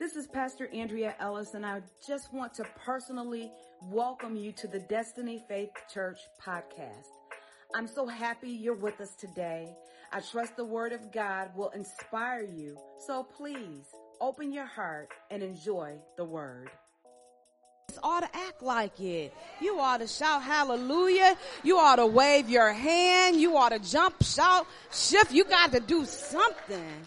This is Pastor Andrea Ellis, and I just want to personally welcome you to the Destiny Faith Church podcast. I'm so happy you're with us today. I trust the Word of God will inspire you, so please open your heart and enjoy the Word ought to act like it. You ought to shout hallelujah. You ought to wave your hand. You ought to jump, shout, shift. You got to do something.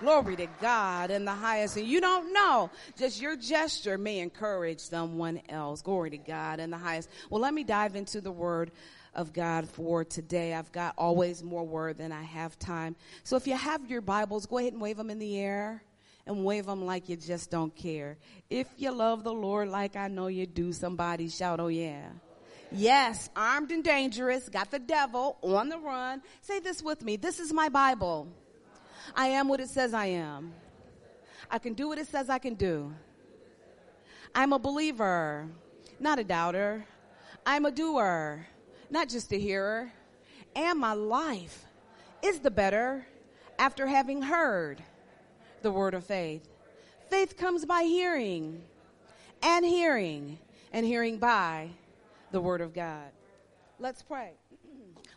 Glory to God in the highest. And you don't know, just your gesture may encourage someone else. Glory to God in the highest. Well, let me dive into the word of God for today. I've got always more word than I have time. So if you have your Bibles, go ahead and wave them in the air and wave them like you just don't care. If you love the Lord like I know you do, somebody shout, oh yeah. Yes, armed and dangerous, got the devil on the run. Say this with me. This is my Bible. I am what it says I am. I can do what it says I can do. I'm a believer, not a doubter. I'm a doer, not just a hearer. And my life is the better after having heard the word of faith. Faith comes by hearing, and hearing, and hearing by the word of God. Let's pray.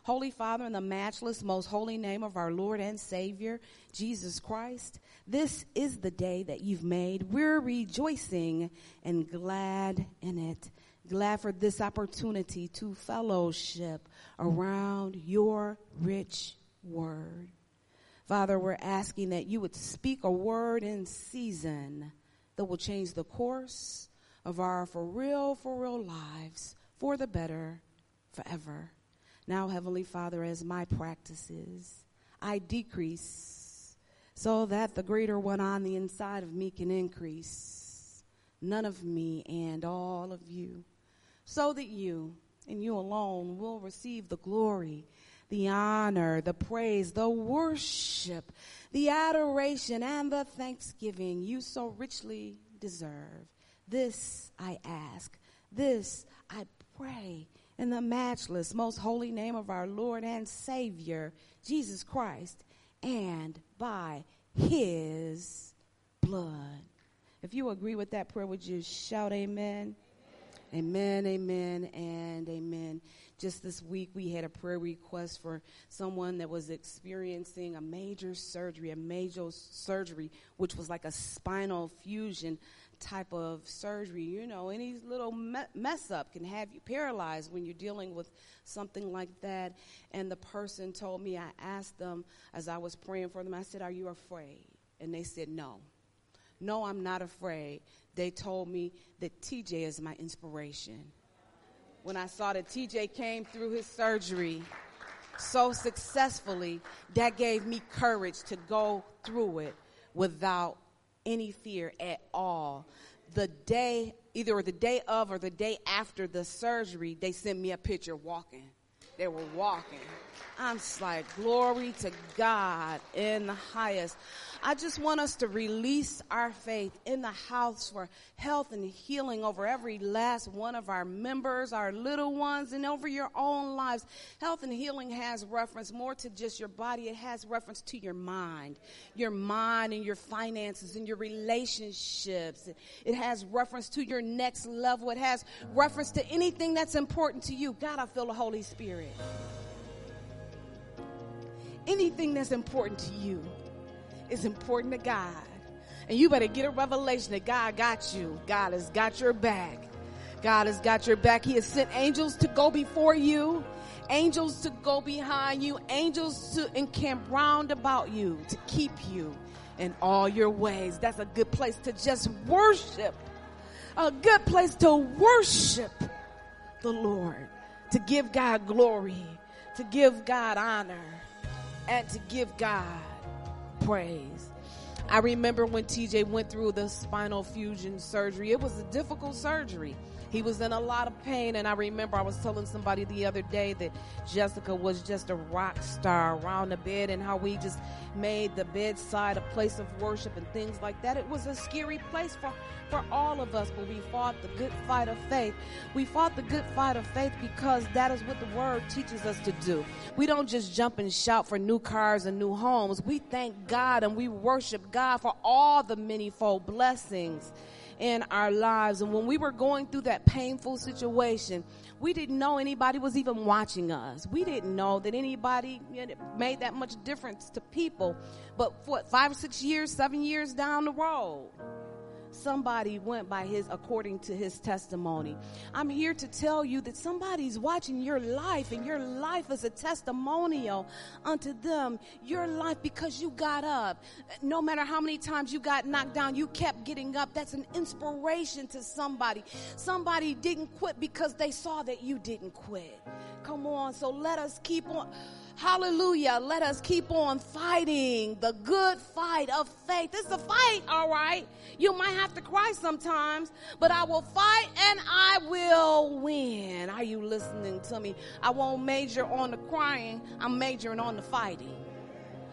Holy Father, in the matchless, most holy name of our Lord and Savior, Jesus Christ, this is the day that you've made. We're rejoicing and glad in it. Glad for this opportunity to fellowship around your rich word. Father, we're asking that you would speak a word in season that will change the course of our for real, for real lives for the better forever. Now, Heavenly Father, as my practices, I decrease so that the greater one on the inside of me can increase. None of me and all of you. So that you and you alone will receive the glory, the honor, the praise, the worship, the adoration, and the thanksgiving you so richly deserve. This I ask. This I pray in the matchless, most holy name of our Lord and Savior, Jesus Christ, and by his blood. If you agree with that prayer, would you shout amen? Amen, amen, and amen. Just this week, we had a prayer request for someone that was experiencing a major surgery, a major surgery, which was like a spinal fusion type of surgery, you know, any little me- mess up can have you paralyzed when you're dealing with something like that. And the person told me, I asked them as I was praying for them, I said, Are you afraid? And they said, No. No, I'm not afraid. They told me that TJ is my inspiration. When I saw that TJ came through his surgery so successfully, that gave me courage to go through it without any fear at all. The day, either the day of or the day after the surgery, they sent me a picture walking. They were walking. I'm just like, glory to God in the highest. I just want us to release our faith in the house for health and healing over every last one of our members, our little ones, and over your own lives. Health and healing has reference more to just your body. It has reference to your mind, your mind and your finances and your relationships. It has reference to your next level. It has reference to anything that's important to you. God, I feel the Holy Spirit anything that's important to you is important to God. And you better get a revelation that God got you. God has got your back. God has got your back. He has sent angels to go before you, angels to go behind you, angels to encamp round about you to keep you in all your ways. That's a good place to just worship. A good place to worship the Lord, to give God glory, to give God honor, and to give God praise. I remember when TJ went through the spinal fusion surgery. It was a difficult surgery. He was in a lot of pain, and I remember I was telling somebody the other day that Jessica was just a rock star around the bed and how we just made the bedside a place of worship and things like that. It was a scary place for, for all of us, but we fought the good fight of faith. We fought the good fight of faith because that is what the word teaches us to do. We don't just jump and shout for new cars and new homes. We thank God and we worship God for all the manifold blessings in our lives. And when we were going through that painful situation, we didn't know anybody was even watching us. We didn't know that anybody made that much difference to people. But what, five or six years, seven years down the road, somebody went by his according to his testimony. I'm here to tell you that somebody's watching your life and your life is a testimonial unto them. Your life because you got up. No matter how many times you got knocked down, you kept getting up. That's an inspiration to somebody. Somebody didn't quit because they saw that you didn't quit. Come on. So let us keep on Hallelujah. Let us keep on fighting the good fight of faith. It's a fight, all right. You might have to cry sometimes, but I will fight and I will win. Are you listening to me? I won't major on the crying, I'm majoring on the fighting.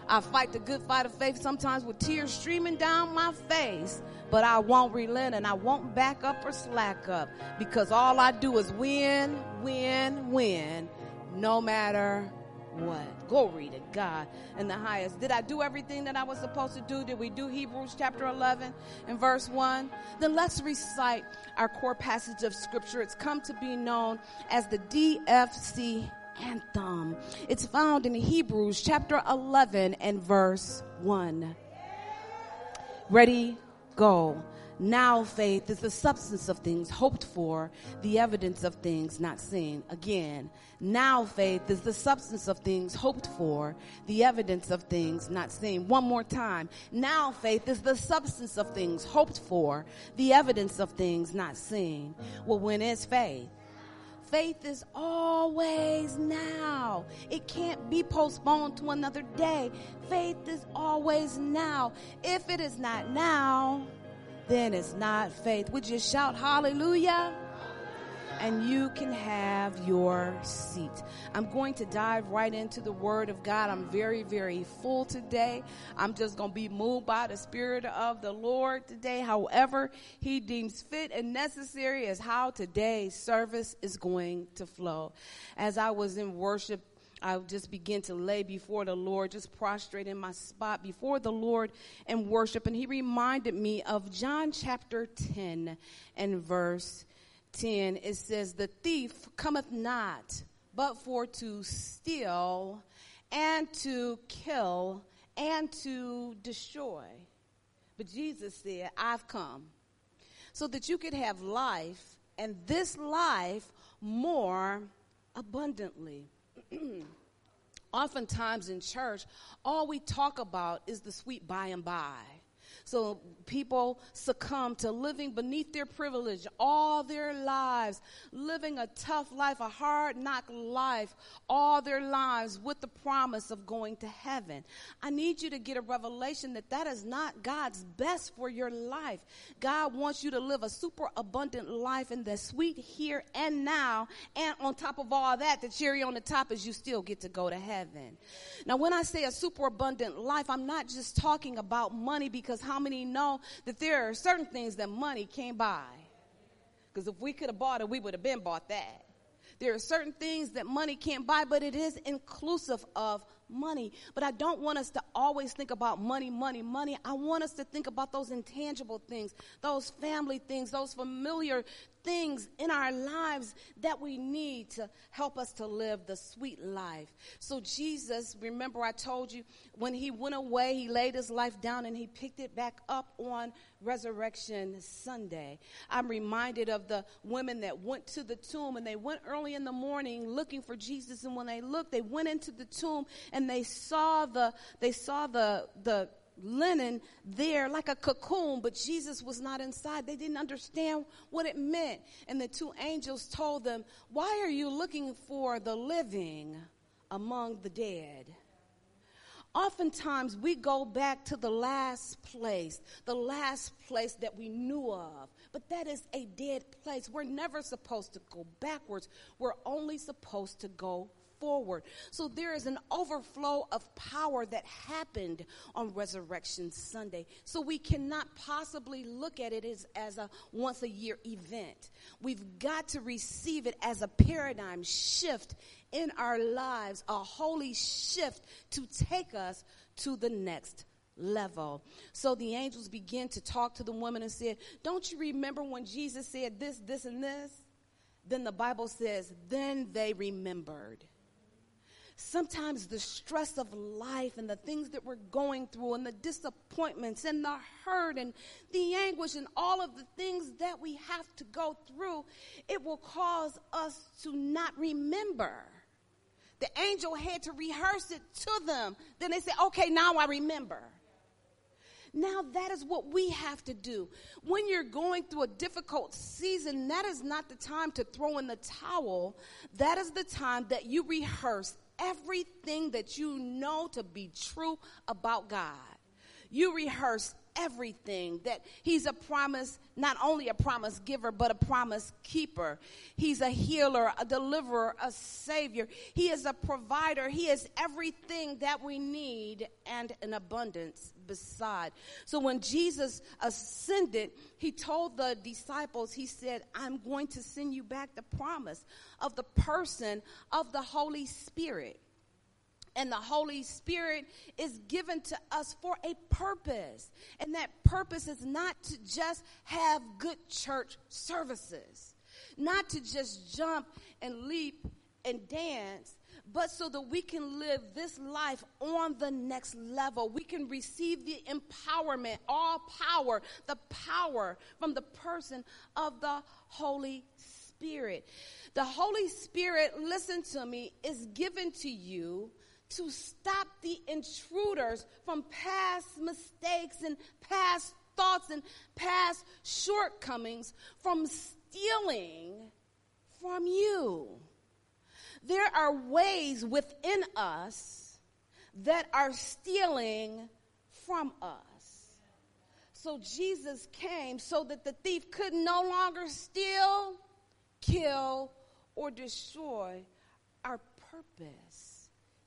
I fight the good fight of faith sometimes with tears streaming down my face, but I won't relent and I won't back up or slack up because all I do is win, win, win, no matter what? Glory to God in the highest. Did I do everything that I was supposed to do? Did we do Hebrews chapter 11 and verse 1? Then let's recite our core passage of scripture. It's come to be known as the DFC anthem. It's found in Hebrews chapter 11 and verse 1. Ready, go. Now faith is the substance of things hoped for, the evidence of things not seen. Again, now faith is the substance of things hoped for, the evidence of things not seen. One more time. Now faith is the substance of things hoped for, the evidence of things not seen. Well, when is faith? Faith is always now. It can't be postponed to another day. Faith is always now. If it is not now, then it's not faith. Would you shout hallelujah? and you can have your seat. I'm going to dive right into the Word of God. I'm very, very full today. I'm just going to be moved by the Spirit of the Lord today. However, He deems fit and necessary as how today's service is going to flow. As I was in worship I just begin to lay before the Lord, just prostrate in my spot before the Lord and worship. And he reminded me of John chapter 10 and verse 10. It says, The thief cometh not but for to steal and to kill and to destroy. But Jesus said, I've come so that you could have life and this life more abundantly. Oftentimes in church, all we talk about is the sweet by and by. So people succumb to living beneath their privilege all their lives, living a tough life, a hard knock life all their lives with the promise of going to heaven. I need you to get a revelation that that is not God's best for your life. God wants you to live a super abundant life in the sweet here and now. And on top of all that, the cherry on the top is you still get to go to heaven. Now, when I say a super abundant life, I'm not just talking about money because how many know that there are certain things that money can't buy? Because if we could have bought it, we would have been bought that. There are certain things that money can't buy, but it is inclusive of money. But I don't want us to always think about money, money, money. I want us to think about those intangible things, those family things, those familiar things in our lives that we need to help us to live the sweet life. So Jesus, remember I told you when he went away, he laid his life down and he picked it back up on Resurrection Sunday. I'm reminded of the women that went to the tomb and they went early in the morning looking for Jesus and when they looked, they went into the tomb and they saw the they saw the the linen there like a cocoon, but Jesus was not inside. They didn't understand what it meant. And the two angels told them, Why are you looking for the living among the dead? Oftentimes we go back to the last place, the last place that we knew of. But that is a dead place. We're never supposed to go backwards. We're only supposed to go forward. So there is an overflow of power that happened on Resurrection Sunday. So we cannot possibly look at it as, as a once a year event. We've got to receive it as a paradigm shift in our lives, a holy shift to take us to the next level. So the angels begin to talk to the woman and said, Don't you remember when Jesus said this, this, and this? Then the Bible says, Then they remembered. Sometimes the stress of life and the things that we're going through and the disappointments and the hurt and the anguish and all of the things that we have to go through, it will cause us to not remember. The angel had to rehearse it to them. Then they said, okay, now I remember. Now that is what we have to do. When you're going through a difficult season, that is not the time to throw in the towel. That is the time that you rehearse everything that you know to be true about God. You rehearse everything that he's a promise not only a promise giver but a promise keeper. He's a healer a deliverer a savior. He is a provider. He is everything that we need and an abundance beside. So when jesus ascended he told the disciples he said i'm going to send you back the promise of the person of the holy spirit and the Holy Spirit is given to us for a purpose. And that purpose is not to just have good church services, not to just jump and leap and dance, but so that we can live this life on the next level. We can receive the empowerment, all power, the power from the person of the Holy Spirit. The Holy Spirit, listen to me, is given to you to stop the intruders from past mistakes and past thoughts and past shortcomings from stealing from you. There are ways within us that are stealing from us. So Jesus came so that the thief could no longer steal, kill, or destroy our purpose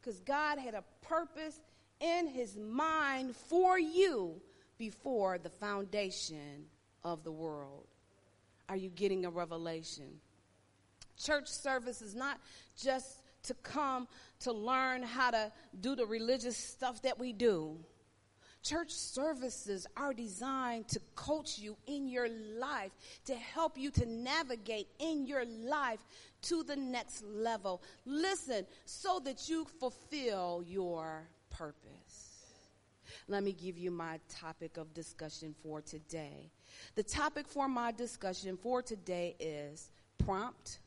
because God had a purpose in his mind for you before the foundation of the world. Are you getting a revelation? Church service is not just to come to learn how to do the religious stuff that we do. Church services are designed to coach you in your life, to help you to navigate in your life to the next level. Listen, so that you fulfill your purpose. Let me give you my topic of discussion for today. The topic for my discussion for today is prompt,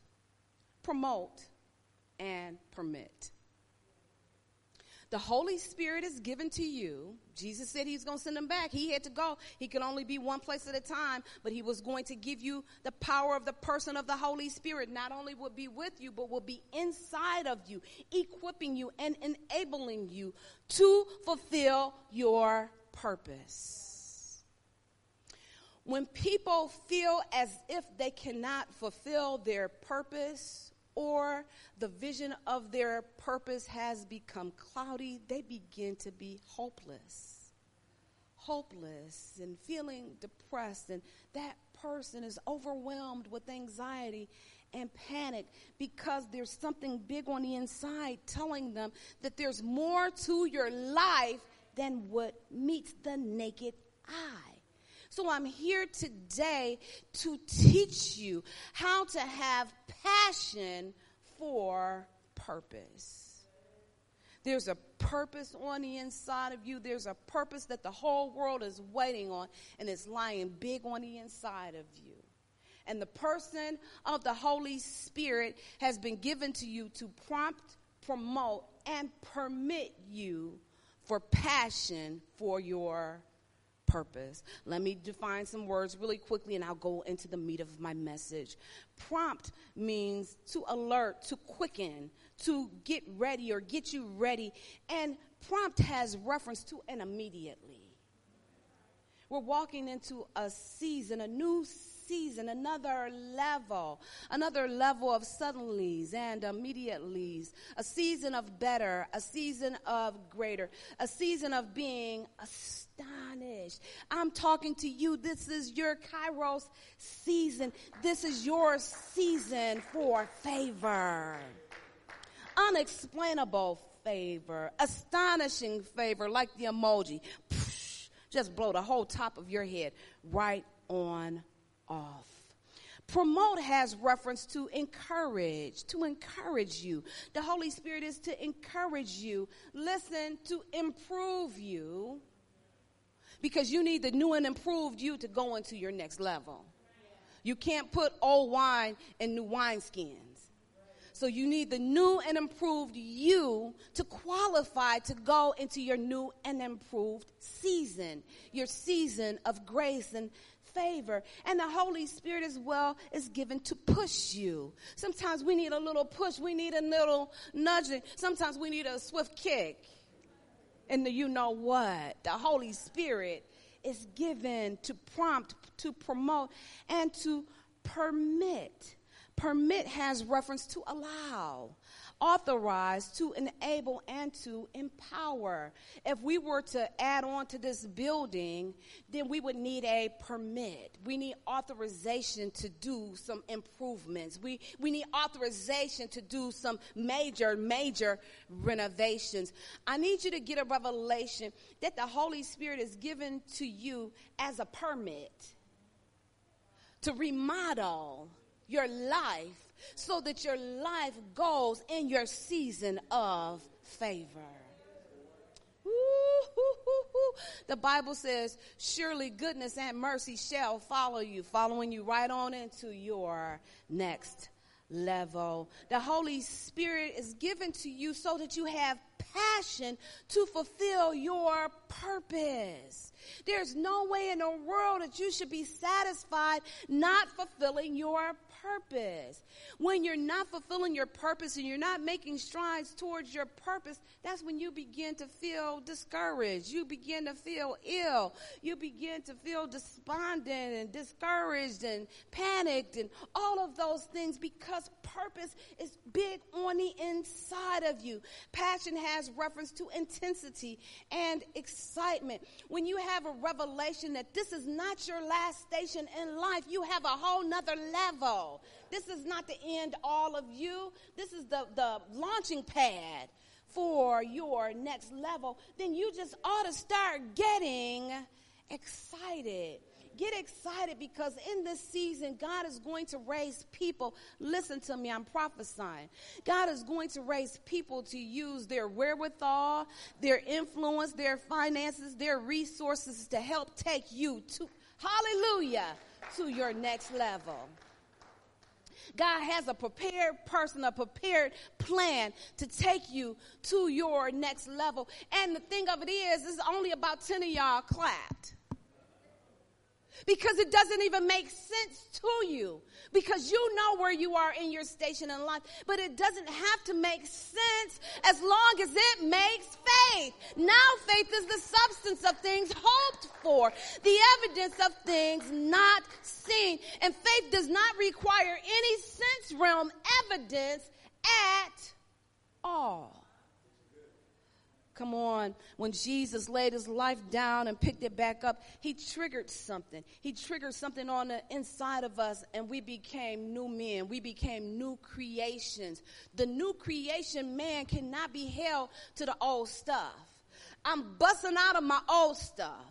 promote, and permit. The Holy Spirit is given to you. Jesus said he's going to send him back. He had to go. He could only be one place at a time, but he was going to give you the power of the person of the Holy Spirit. Not only will be with you, but will be inside of you, equipping you and enabling you to fulfill your purpose. When people feel as if they cannot fulfill their purpose, or the vision of their purpose has become cloudy, they begin to be hopeless. Hopeless and feeling depressed, and that person is overwhelmed with anxiety and panic because there's something big on the inside telling them that there's more to your life than what meets the naked eye. So I'm here today to teach you how to have passion for purpose. There's a purpose on the inside of you. There's a purpose that the whole world is waiting on, and it's lying big on the inside of you. And the person of the Holy Spirit has been given to you to prompt, promote, and permit you for passion for your purpose. Let me define some words really quickly and I'll go into the meat of my message. Prompt means to alert, to quicken, to get ready or get you ready. And prompt has reference to an immediately. We're walking into a season, a new season, another level, another level of suddenlies and immediatelys, a season of better, a season of greater, a season of being astonished. I'm talking to you. This is your Kairos season. This is your season for favor. Unexplainable favor, astonishing favor, like the emoji. Just blow the whole top of your head right on off. Promote has reference to encourage, to encourage you. The Holy Spirit is to encourage you. Listen, to improve you because you need the new and improved you to go into your next level. You can't put old wine in new wineskins. So you need the new and improved you to qualify to go into your new and improved season, your season of grace and favor. And the Holy Spirit as well is given to push you. Sometimes we need a little push. We need a little nudging. Sometimes we need a swift kick. And the you know what? The Holy Spirit is given to prompt, to promote, and to permit. Permit has reference to allow, authorize, to enable, and to empower. If we were to add on to this building, then we would need a permit. We need authorization to do some improvements. We, we need authorization to do some major, major renovations. I need you to get a revelation that the Holy Spirit is given to you as a permit to remodel your life so that your life goes in your season of favor. The Bible says, surely goodness and mercy shall follow you, following you right on into your next level. The Holy Spirit is given to you so that you have passion to fulfill your purpose. There's no way in the world that you should be satisfied not fulfilling your purpose. When you're not fulfilling your purpose and you're not making strides towards your purpose, that's when you begin to feel discouraged. You begin to feel ill. You begin to feel despondent and discouraged and panicked and all of those things because purpose is big on the inside of you. Passion has reference to intensity and excitement. When you have a revelation that this is not your last station in life, you have a whole nother level. This is not the end all of you. This is the, the launching pad for your next level. Then you just ought to start getting excited. Get excited because in this season, God is going to raise people. Listen to me, I'm prophesying. God is going to raise people to use their wherewithal, their influence, their finances, their resources to help take you to, hallelujah, to your next level. God has a prepared person, a prepared plan to take you to your next level. And the thing of it is, is only about 10 of y'all clapped because it doesn't even make sense to you because you know where you are in your station in life, but it doesn't have to make sense as long as it makes faith. Now faith is the substance of things hoped for, the evidence of things not seen. And faith does not require any sense realm evidence at all. Come on. When Jesus laid his life down and picked it back up, he triggered something. He triggered something on the inside of us, and we became new men. We became new creations. The new creation man cannot be held to the old stuff. I'm busting out of my old stuff,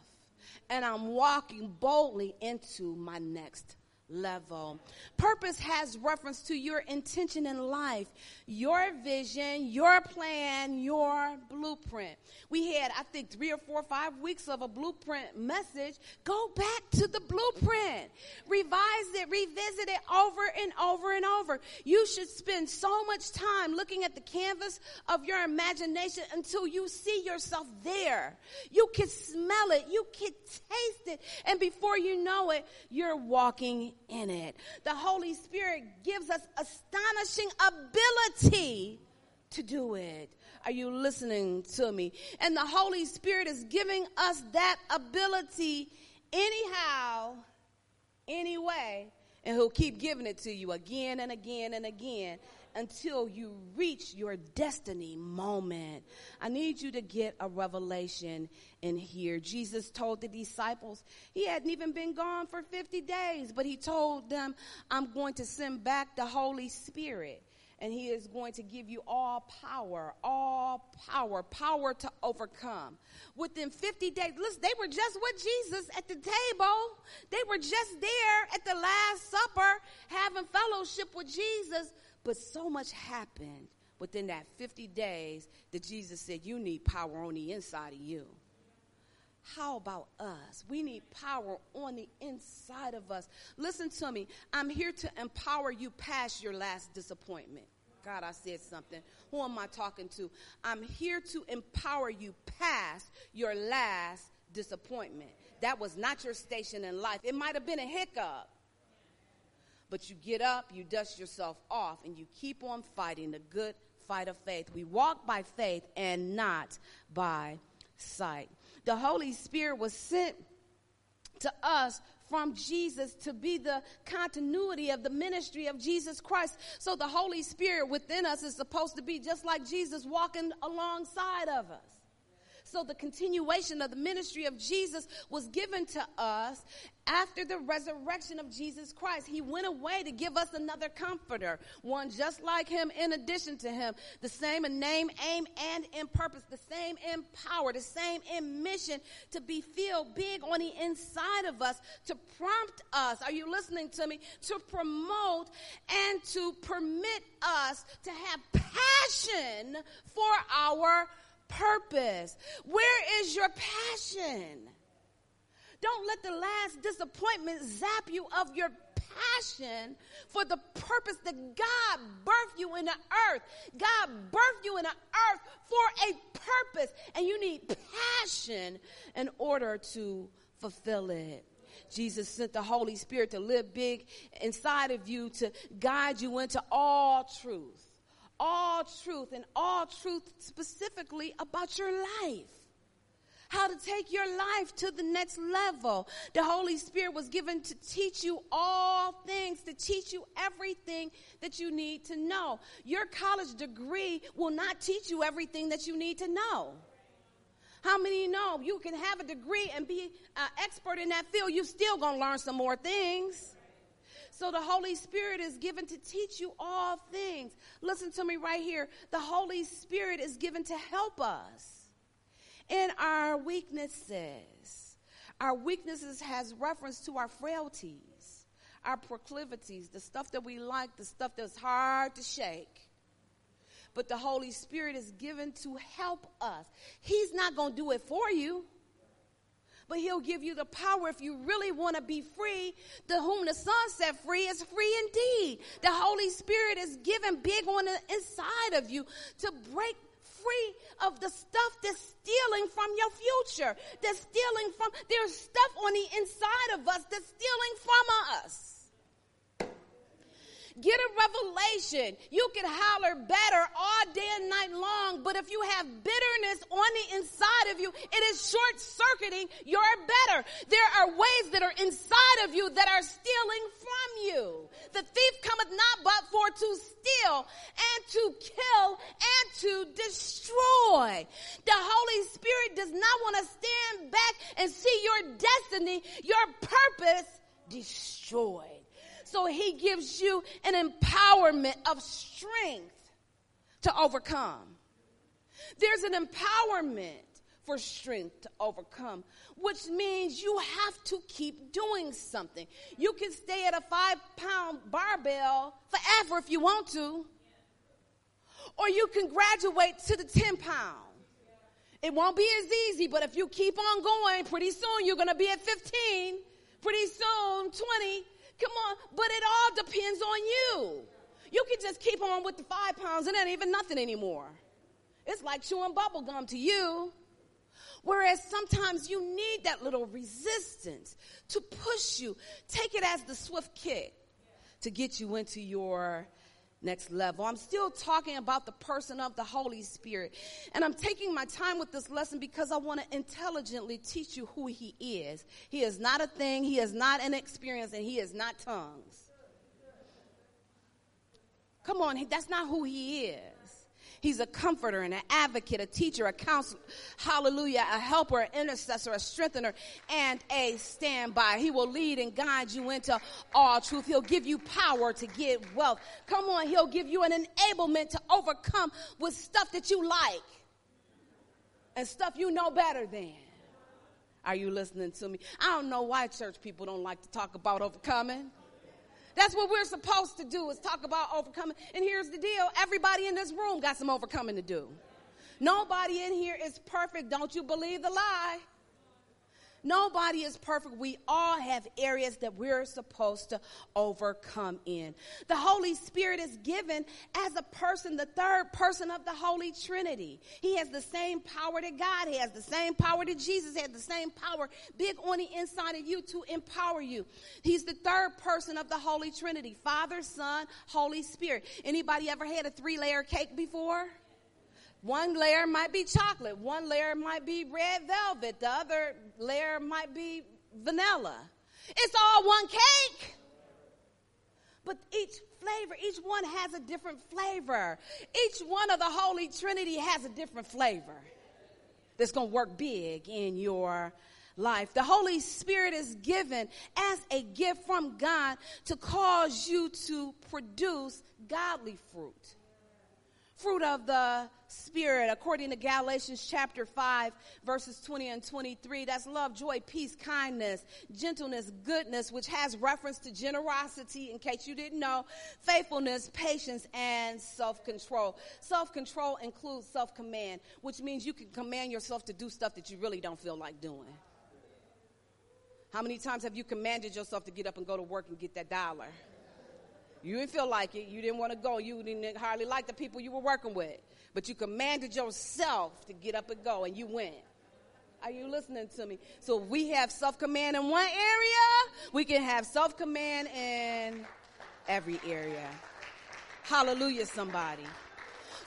and I'm walking boldly into my next level. Purpose has reference to your intention in life, your vision, your plan, your blueprint. We had, I think, three or four, or five weeks of a blueprint message. Go back to the blueprint, revise it, revisit it over and over and over. You should spend so much time looking at the canvas of your imagination until you see yourself there. You can smell it, you can taste it, and before you know it, you're walking in it. The Holy Spirit gives us astonishing ability to do it. Are you listening to me? And the Holy Spirit is giving us that ability anyhow, anyway, and He'll keep giving it to you again and again and again until you reach your destiny moment. I need you to get a revelation in here. Jesus told the disciples, he hadn't even been gone for 50 days, but he told them, I'm going to send back the Holy Spirit. And he is going to give you all power, all power, power to overcome. Within 50 days, listen, they were just with Jesus at the table. They were just there at the Last Supper having fellowship with Jesus. But so much happened within that 50 days that Jesus said, You need power on the inside of you. How about us? We need power on the inside of us. Listen to me. I'm here to empower you past your last disappointment. God, I said something. Who am I talking to? I'm here to empower you past your last disappointment. That was not your station in life. It might have been a hiccup. But you get up, you dust yourself off, and you keep on fighting the good fight of faith. We walk by faith and not by sight. The Holy Spirit was sent to us from Jesus to be the continuity of the ministry of Jesus Christ. So the Holy Spirit within us is supposed to be just like Jesus walking alongside of us. So the continuation of the ministry of Jesus was given to us after the resurrection of Jesus Christ. He went away to give us another comforter, one just like him in addition to him, the same in name, aim, and in purpose, the same in power, the same in mission to be filled big on the inside of us, to prompt us. Are you listening to me? To promote and to permit us to have passion for our purpose? Where is your passion? Don't let the last disappointment zap you of your passion for the purpose that God birthed you in the earth. God birthed you in the earth for a purpose, and you need passion in order to fulfill it. Jesus sent the Holy Spirit to live big inside of you to guide you into all truth all truth and all truth specifically about your life. How to take your life to the next level. The Holy Spirit was given to teach you all things, to teach you everything that you need to know. Your college degree will not teach you everything that you need to know. How many know you can have a degree and be an expert in that field? You're still going to learn some more things. So the Holy Spirit is given to teach you all things. Listen to me right here. The Holy Spirit is given to help us in our weaknesses. Our weaknesses has reference to our frailties, our proclivities, the stuff that we like, the stuff that's hard to shake. But the Holy Spirit is given to help us. He's not going to do it for you but he'll give you the power if you really want to be free. The whom the Son set free is free indeed. The Holy Spirit is given big on the inside of you to break free of the stuff that's stealing from your future. That's stealing from, there's stuff on the inside of us that's stealing from us. Get a revelation. You can holler better all day and night long, but if you have bitterness on the inside of you, it is short circuiting your better. There are ways that are inside of you that are stealing from you. The thief cometh not but for to steal and to kill and to destroy. The Holy Spirit does not want to stand back and see your destiny, your purpose destroyed. So he gives you an empowerment of strength to overcome. There's an empowerment for strength to overcome, which means you have to keep doing something. You can stay at a five pound barbell forever if you want to, or you can graduate to the 10 pound. It won't be as easy, but if you keep on going, pretty soon you're going to be at 15, pretty soon 20, Come on, but it all depends on you. You can just keep on with the five pounds and it ain't even nothing anymore. It's like chewing bubble gum to you. Whereas sometimes you need that little resistance to push you. Take it as the swift kick to get you into your next level. I'm still talking about the person of the Holy Spirit. And I'm taking my time with this lesson because I want to intelligently teach you who he is. He is not a thing, he is not an experience, and he is not tongues. Come on, that's not who he is. He's a comforter and an advocate, a teacher, a counselor, hallelujah, a helper, an intercessor, a strengthener, and a standby. He will lead and guide you into all truth. He'll give you power to get wealth. Come on, he'll give you an enablement to overcome with stuff that you like and stuff you know better than. Are you listening to me? I don't know why church people don't like to talk about overcoming. That's what we're supposed to do is talk about overcoming. And here's the deal. Everybody in this room got some overcoming to do. Nobody in here is perfect. Don't you believe the lie? Nobody is perfect. We all have areas that we're supposed to overcome in. The Holy Spirit is given as a person, the third person of the Holy Trinity. He has the same power that God has, the same power that Jesus had, the same power big on the inside of you to empower you. He's the third person of the Holy Trinity, Father, Son, Holy Spirit. Anybody ever had a three layer cake before? One layer might be chocolate, one layer might be red velvet, the other layer might be vanilla. It's all one cake. But each flavor, each one has a different flavor. Each one of the Holy Trinity has a different flavor that's going to work big in your life. The Holy Spirit is given as a gift from God to cause you to produce godly fruit fruit of the Spirit, according to Galatians chapter 5, verses 20 and 23. That's love, joy, peace, kindness, gentleness, goodness, which has reference to generosity, in case you didn't know, faithfulness, patience, and self control. Self control includes self command, which means you can command yourself to do stuff that you really don't feel like doing. How many times have you commanded yourself to get up and go to work and get that dollar? You didn't feel like it. You didn't want to go. You didn't hardly like the people you were working with. But you commanded yourself to get up and go, and you went. Are you listening to me? So if we have self command in one area, we can have self command in every area. Hallelujah, somebody.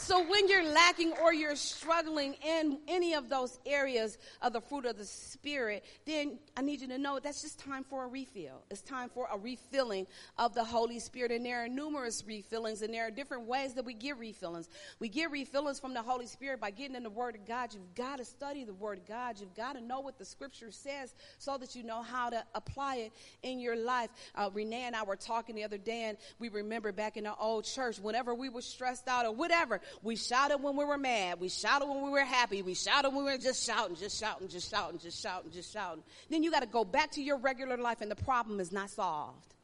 So when you're lacking or you're struggling in any of those areas of the fruit of the Spirit, then I need you to know that's just time for a refill. It's time for a refilling of the Holy Spirit. And there are numerous refillings, and there are different ways that we get refillings. We get refillings from the Holy Spirit by getting in the Word of God. You've got to study the Word of God. You've got to know what the Scripture says so that you know how to apply it in your life. Uh, Renee and I were talking the other day, and we remember back in the old church, whenever we were stressed out or whatever, we shouted when we were mad. We shouted when we were happy. We shouted when we were just shouting, just shouting, just shouting, just shouting, just shouting. Then you got to go back to your regular life and the problem is not solved.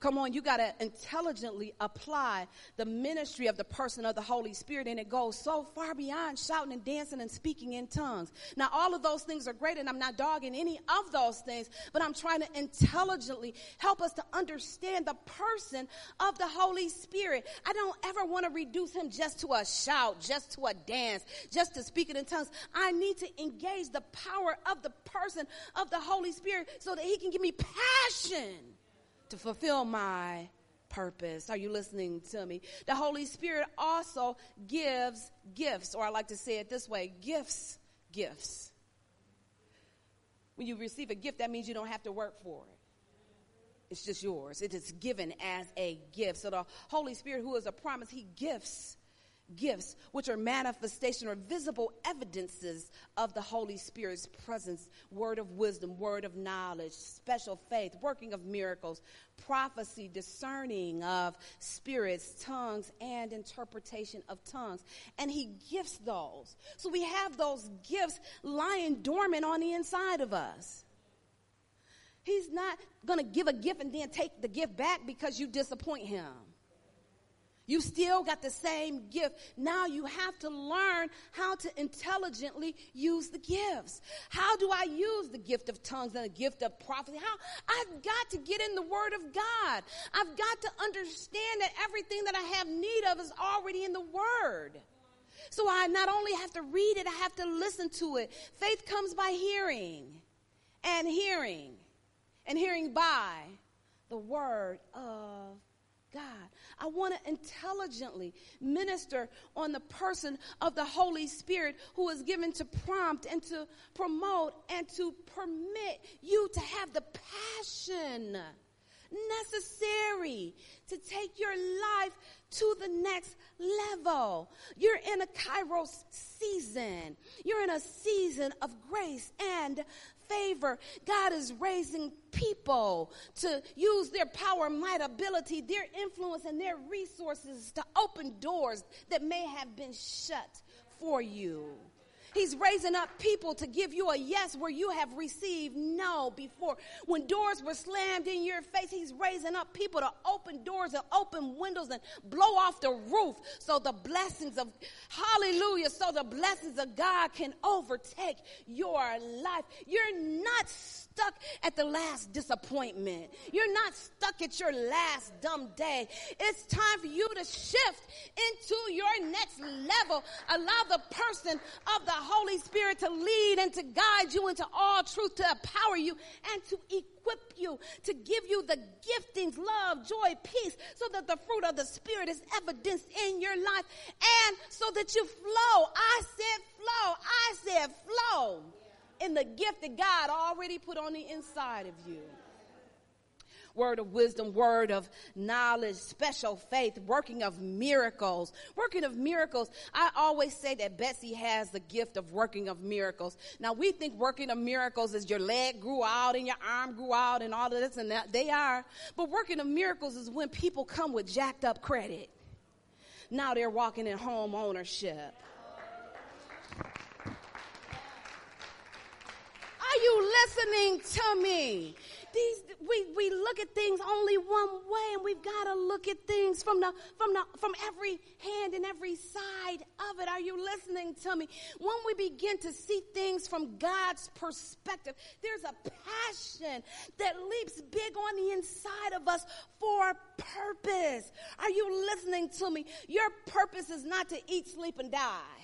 Come on, you got to intelligently apply the ministry of the person of the Holy Spirit, and it goes so far beyond shouting and dancing and speaking in tongues. Now, all of those things are great, and I'm not dogging any of those things, but I'm trying to intelligently help us to understand the person of the Holy Spirit. I don't ever want to reduce him just to a shout, just to a dance, just to speak it in tongues. I need to engage the power of the person of the Holy Spirit so that he can give me passion to fulfill my purpose. Are you listening to me? The Holy Spirit also gives gifts, or I like to say it this way gifts, gifts. When you receive a gift, that means you don't have to work for it. It's just yours. It is given as a gift. So the Holy Spirit, who is a promise, He gifts gifts, which are manifestation or visible evidences of the Holy Spirit's presence word of wisdom, word of knowledge, special faith, working of miracles, prophecy, discerning of spirits, tongues, and interpretation of tongues. And He gifts those. So we have those gifts lying dormant on the inside of us. He's not going to give a gift and then take the gift back because you disappoint him. You still got the same gift. Now you have to learn how to intelligently use the gifts. How do I use the gift of tongues and the gift of prophecy? How? I've got to get in the Word of God. I've got to understand that everything that I have need of is already in the Word. So I not only have to read it, I have to listen to it. Faith comes by hearing and hearing and hearing by the Word of God. I want to intelligently minister on the person of the Holy Spirit who is given to prompt and to promote and to permit you to have the passion necessary to take your life to the next level. You're in a Kairos season. You're in a season of grace and favor. God is raising people to use their power, might, ability, their influence, and their resources to open doors that may have been shut for you. He's raising up people to give you a yes where you have received no before. When doors were slammed in your face, he's raising up people to open doors and open windows and blow off the roof so the blessings of hallelujah, so the blessings of God can overtake your life. You're not stuck at the last disappointment. You're not stuck at your last dumb day. It's time for you to shift into your next level. Allow the person of the Holy Spirit to lead and to guide you into all truth, to empower you and to equip you, to give you the giftings, love, joy, peace, so that the fruit of the Spirit is evidenced in your life and so that you flow. I said flow. I said flow in the gift that God already put on the inside of you word of wisdom, word of knowledge, special faith, working of miracles. Working of miracles. I always say that Betsy has the gift of working of miracles. Now we think working of miracles is your leg grew out and your arm grew out and all of this and that. They are. But working of miracles is when people come with jacked up credit. Now they're walking in home ownership. You listening to me? these we we look at things only one way and we've got to look at things from the from the from every hand and every side of it. Are you listening to me? When we begin to see things from God's perspective there's a passion that leaps big on the inside of us for purpose. Are you listening to me? Your purpose is not to eat sleep and die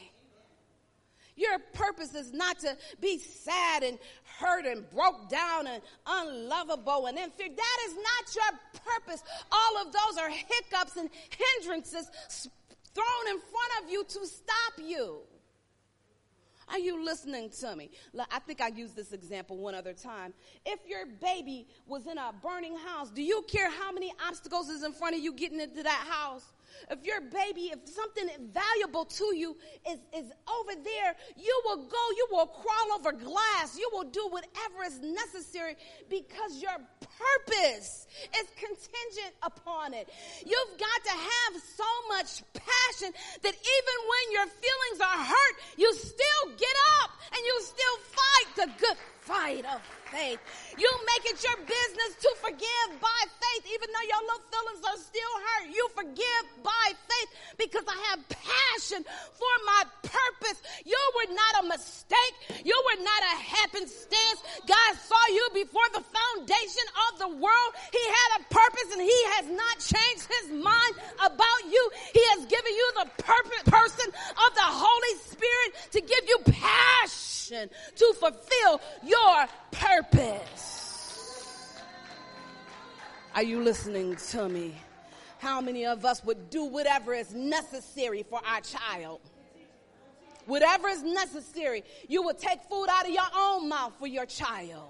your purpose is not to be sad and hurt and broke down and unlovable and in fear. That is not your purpose. All of those are hiccups and hindrances thrown in front of you to stop you. Are you listening to me? I think I used this example one other time. If your baby was in a burning house, do you care how many obstacles is in front of you getting into that house? If your baby, if something valuable to you is, is over there, you will go, you will crawl over glass, you will do whatever is necessary because your purpose is contingent upon it. You've got to have so much passion that even when your feelings are hurt, you still get up and you still fight the good fight of faith. You make it your business to forgive by faith, even though your little feelings are still hurt. You forgive by faith because I have passion for my purpose. You were not a mistake. You were not a happenstance. God saw you before the foundation of the world. He had a purpose and he has not changed his mind about you. He has given you the purpose, person of the Holy Spirit to give you passion to fulfill your purpose. Are you listening to me? How many of us would do whatever is necessary for our child? Whatever is necessary, you would take food out of your own mouth for your child.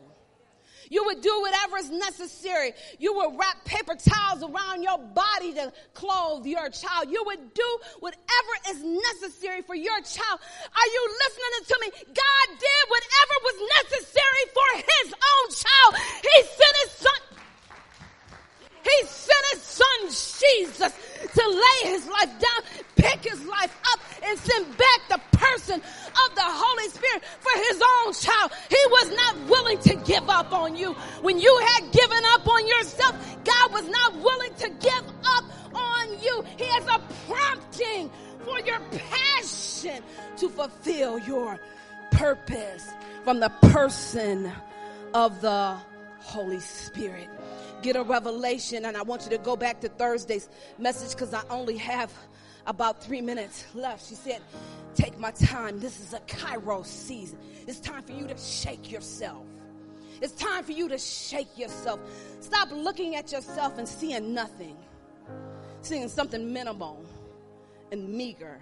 You would do whatever is necessary. You would wrap paper towels around your body to clothe your child. You would do whatever is necessary for your child. Are you listening to me? God did whatever was necessary for his own child. He sent his son. He sent his son Jesus to lay his life down, pick his life up, and send back the person of the Holy Spirit for his own child. He was not willing to give up on you. When you had given up on yourself, God was not willing to give up on you. He has a prompting for your passion to fulfill your purpose from the person of the Holy Spirit get a revelation. And I want you to go back to Thursday's message because I only have about three minutes left. She said, Take my time. This is a Kairos season. It's time for you to shake yourself. It's time for you to shake yourself. Stop looking at yourself and seeing nothing, seeing something minimal and meager.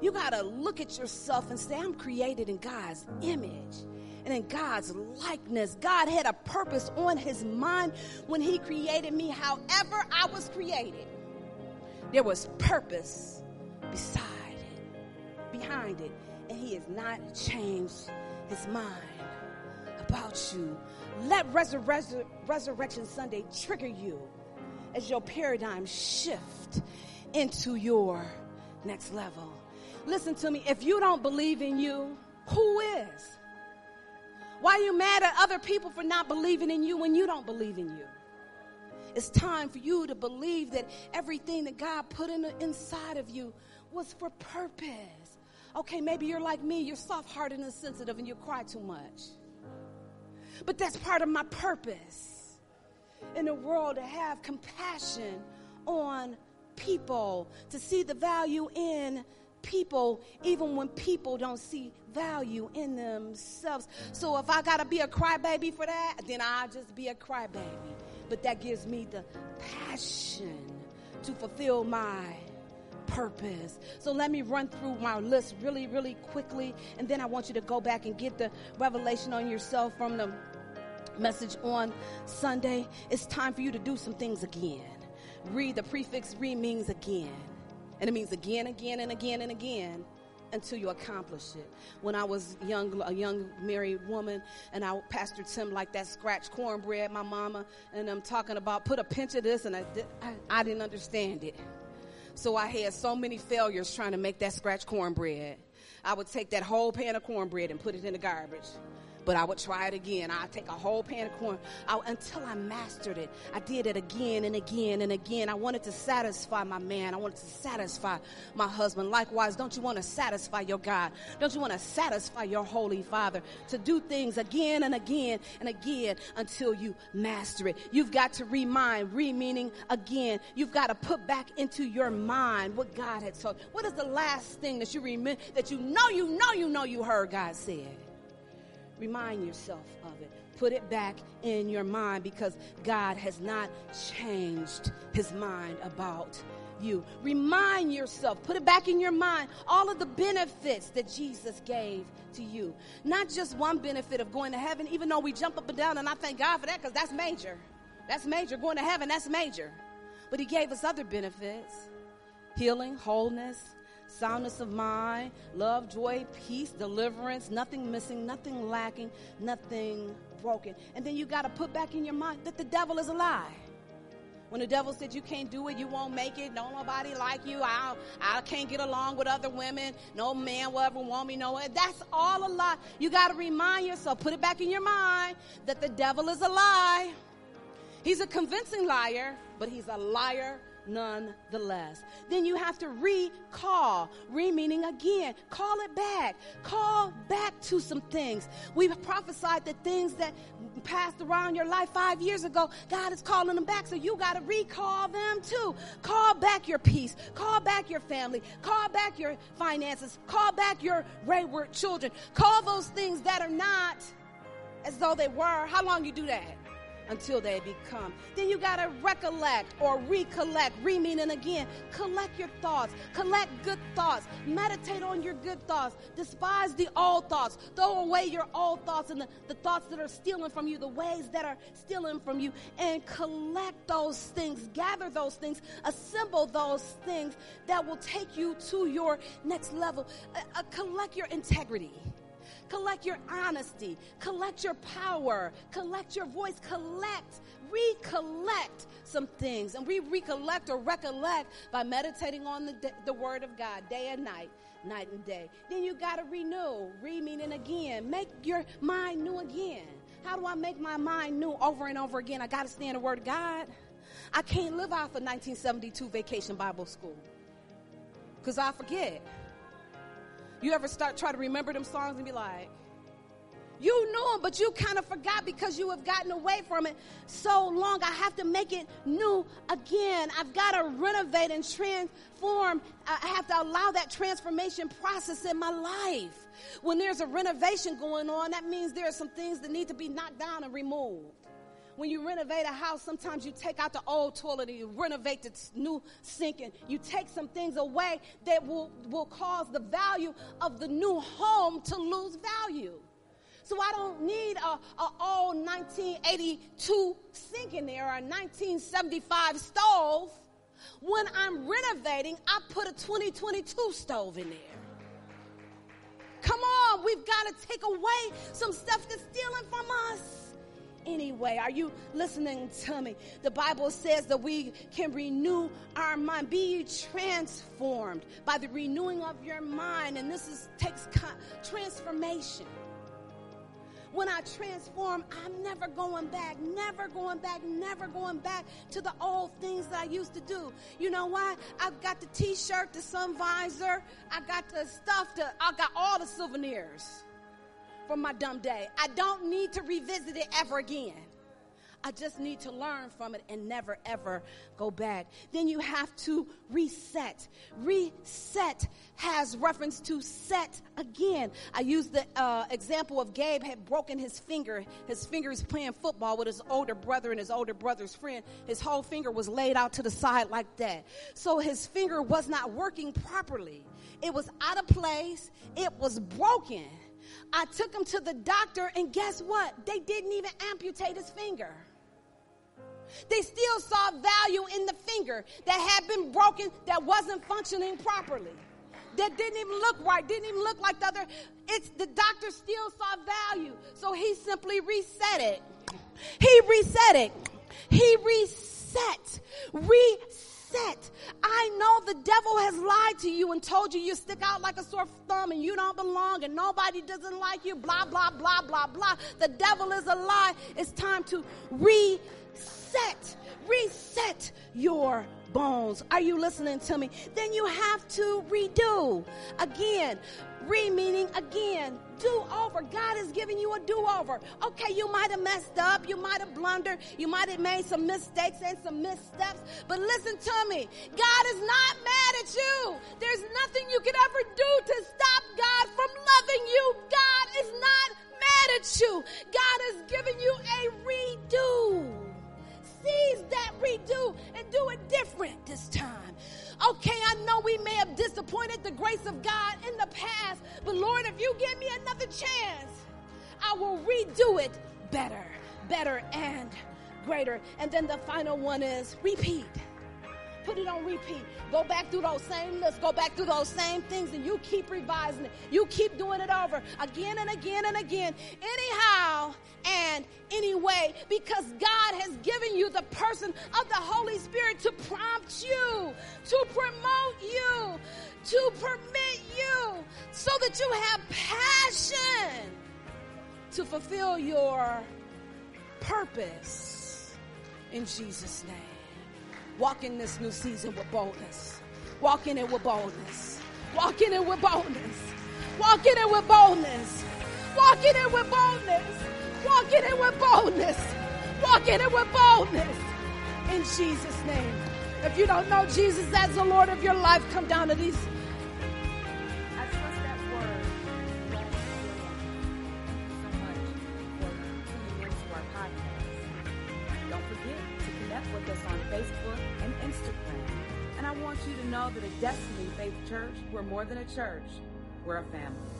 You got to look at yourself and say, I'm created in God's image. And in God's likeness. God had a purpose on his mind when he created me. However, I was created, there was purpose beside it, behind it. And he has not changed his mind about you. Let Resur- Resurrection Sunday trigger you as your paradigm shift into your next level. Listen to me. If you don't believe in you, who is? Why are you mad at other people for not believing in you when you don't believe in you? It's time for you to believe that everything that God put in the inside of you was for purpose. Okay, maybe you're like me, you're soft hearted and sensitive and you cry too much. But that's part of my purpose in the world to have compassion on people, to see the value in people, even when people don't see value in themselves. So if I gotta be a crybaby for that, then I'll just be a crybaby. But that gives me the passion to fulfill my purpose. So let me run through my list really, really quickly, and then I want you to go back and get the revelation on yourself from the message on Sunday. It's time for you to do some things again. Read the prefix re means again. And it means again, again, and again, and again until you accomplish it. When I was young, a young married woman, and I pastored Tim like that scratch cornbread, my mama, and I'm talking about put a pinch of this, and I, I, I didn't understand it. So I had so many failures trying to make that scratch cornbread. I would take that whole pan of cornbread and put it in the garbage but I would try it again. I'd take a whole pan of corn I, until I mastered it. I did it again and again and again. I wanted to satisfy my man. I wanted to satisfy my husband. Likewise, don't you want to satisfy your God? Don't you want to satisfy your Holy Father? To do things again and again and again until you master it. You've got to remind, re meaning again. You've got to put back into your mind what God had told. What is the last thing that you remember that you know you know you know you heard God said? Remind yourself of it. Put it back in your mind because God has not changed his mind about you. Remind yourself, put it back in your mind, all of the benefits that Jesus gave to you. Not just one benefit of going to heaven, even though we jump up and down, and I thank God for that because that's major. That's major. Going to heaven, that's major. But He gave us other benefits healing, wholeness, soundness of mind, love, joy, peace, deliverance, nothing missing, nothing lacking, nothing broken. And then you got to put back in your mind that the devil is a lie. When the devil said you can't do it, you won't make it, no nobody like you, I, I can't get along with other women, no man will ever want me, no, that's all a lie. You got to remind yourself, put it back in your mind that the devil is a lie. He's a convincing liar, but he's a liar nonetheless. Then you have to recall, re meaning again, call it back, call back to some things. We've prophesied that things that passed around your life five years ago, God is calling them back. So you got to recall them too. Call back your peace, call back your family, call back your finances, call back your wayward children, call those things that are not as though they were. How long you do that? Until they become. Then you got to recollect or recollect, re-meaning again. Collect your thoughts. Collect good thoughts. Meditate on your good thoughts. Despise the old thoughts. Throw away your old thoughts and the, the thoughts that are stealing from you, the ways that are stealing from you, and collect those things. Gather those things. Assemble those things that will take you to your next level. Uh, uh, collect your integrity collect your honesty, collect your power, collect your voice, collect, recollect some things. And we recollect or recollect by meditating on the, the Word of God day and night night and day. Then you got to renew, re meaning again. Make your mind new again. How do I make my mind new over and over again? I got to stay in the Word of God. I can't live off of 1972 Vacation Bible School because I forget. You ever start try to remember them songs and be like, you knew them, but you kind of forgot because you have gotten away from it so long. I have to make it new again. I've got to renovate and transform. I have to allow that transformation process in my life. When there's a renovation going on, that means there are some things that need to be knocked down and removed. When you renovate a house, sometimes you take out the old toilet and you renovate the new sink and you take some things away that will, will cause the value of the new home to lose value. So I don't need a, a old 1982 sink in there or a 1975 stove. When I'm renovating, I put a 2022 stove in there. Come on, we've got to take away some stuff that's stealing from us anyway. Are you listening to me? The Bible says that we can renew our mind. Be transformed by the renewing of your mind. And this is, takes transformation. When I transform, I'm never going back, never going back, never going back to the old things that I used to do. You know why? I've got the t-shirt, the sun visor, I got the stuff, to, I got all the souvenirs from my dumb day. I don't need to revisit it ever again. I just need to learn from it and never ever go back. Then you have to reset. Reset has reference to set again. I used the uh, example of Gabe had broken his finger. His finger is playing football with his older brother and his older brother's friend. His whole finger was laid out to the side like that. So his finger was not working properly. It was out of place. It was broken. I took him to the doctor and guess what? They didn't even amputate his finger. They still saw value in the finger that had been broken, that wasn't functioning properly, that didn't even look right, didn't even look like the other. It's the doctor still saw value, so he simply reset it. He reset it. He reset. Reset. I know the devil has lied to you and told you you stick out like a sore thumb and you don't belong and nobody doesn't like you, blah, blah, blah, blah, blah. The devil is a lie. It's time to reset reset, reset your bones. Are you listening to me? Then you have to redo. Again, re meaning again, do over. God is giving you a do over. Okay, you might have messed up, you might have blundered, you might have made some mistakes and some missteps, but listen to me. God is not mad at you. There's nothing you could ever do to stop God from loving you. God is not mad at you. God is giving you a redo seize that redo and do it different this time. Okay, I know we may have disappointed the grace of God in the past, but Lord, if you give me another chance, I will redo it better, better, and greater. And then the final one is repeat. Put it on repeat. Go back through those same lists. Go back through those same things and you keep revising it. You keep doing it over again and again and again. Anyhow and anyway, because God has given you the person of the Holy Spirit to prompt you, to promote you, to permit you so that you have passion to fulfill your purpose in Jesus' name. Walk in this new season with boldness. Walk in it with boldness. Walk in it with boldness. Walk in it with boldness. Walk in it with boldness. Walk in it with boldness. Walk in it with boldness. In Jesus' name. If you don't know Jesus as the Lord of your life, come down to these know that at Destiny Faith Church, we're more than a church, we're a family.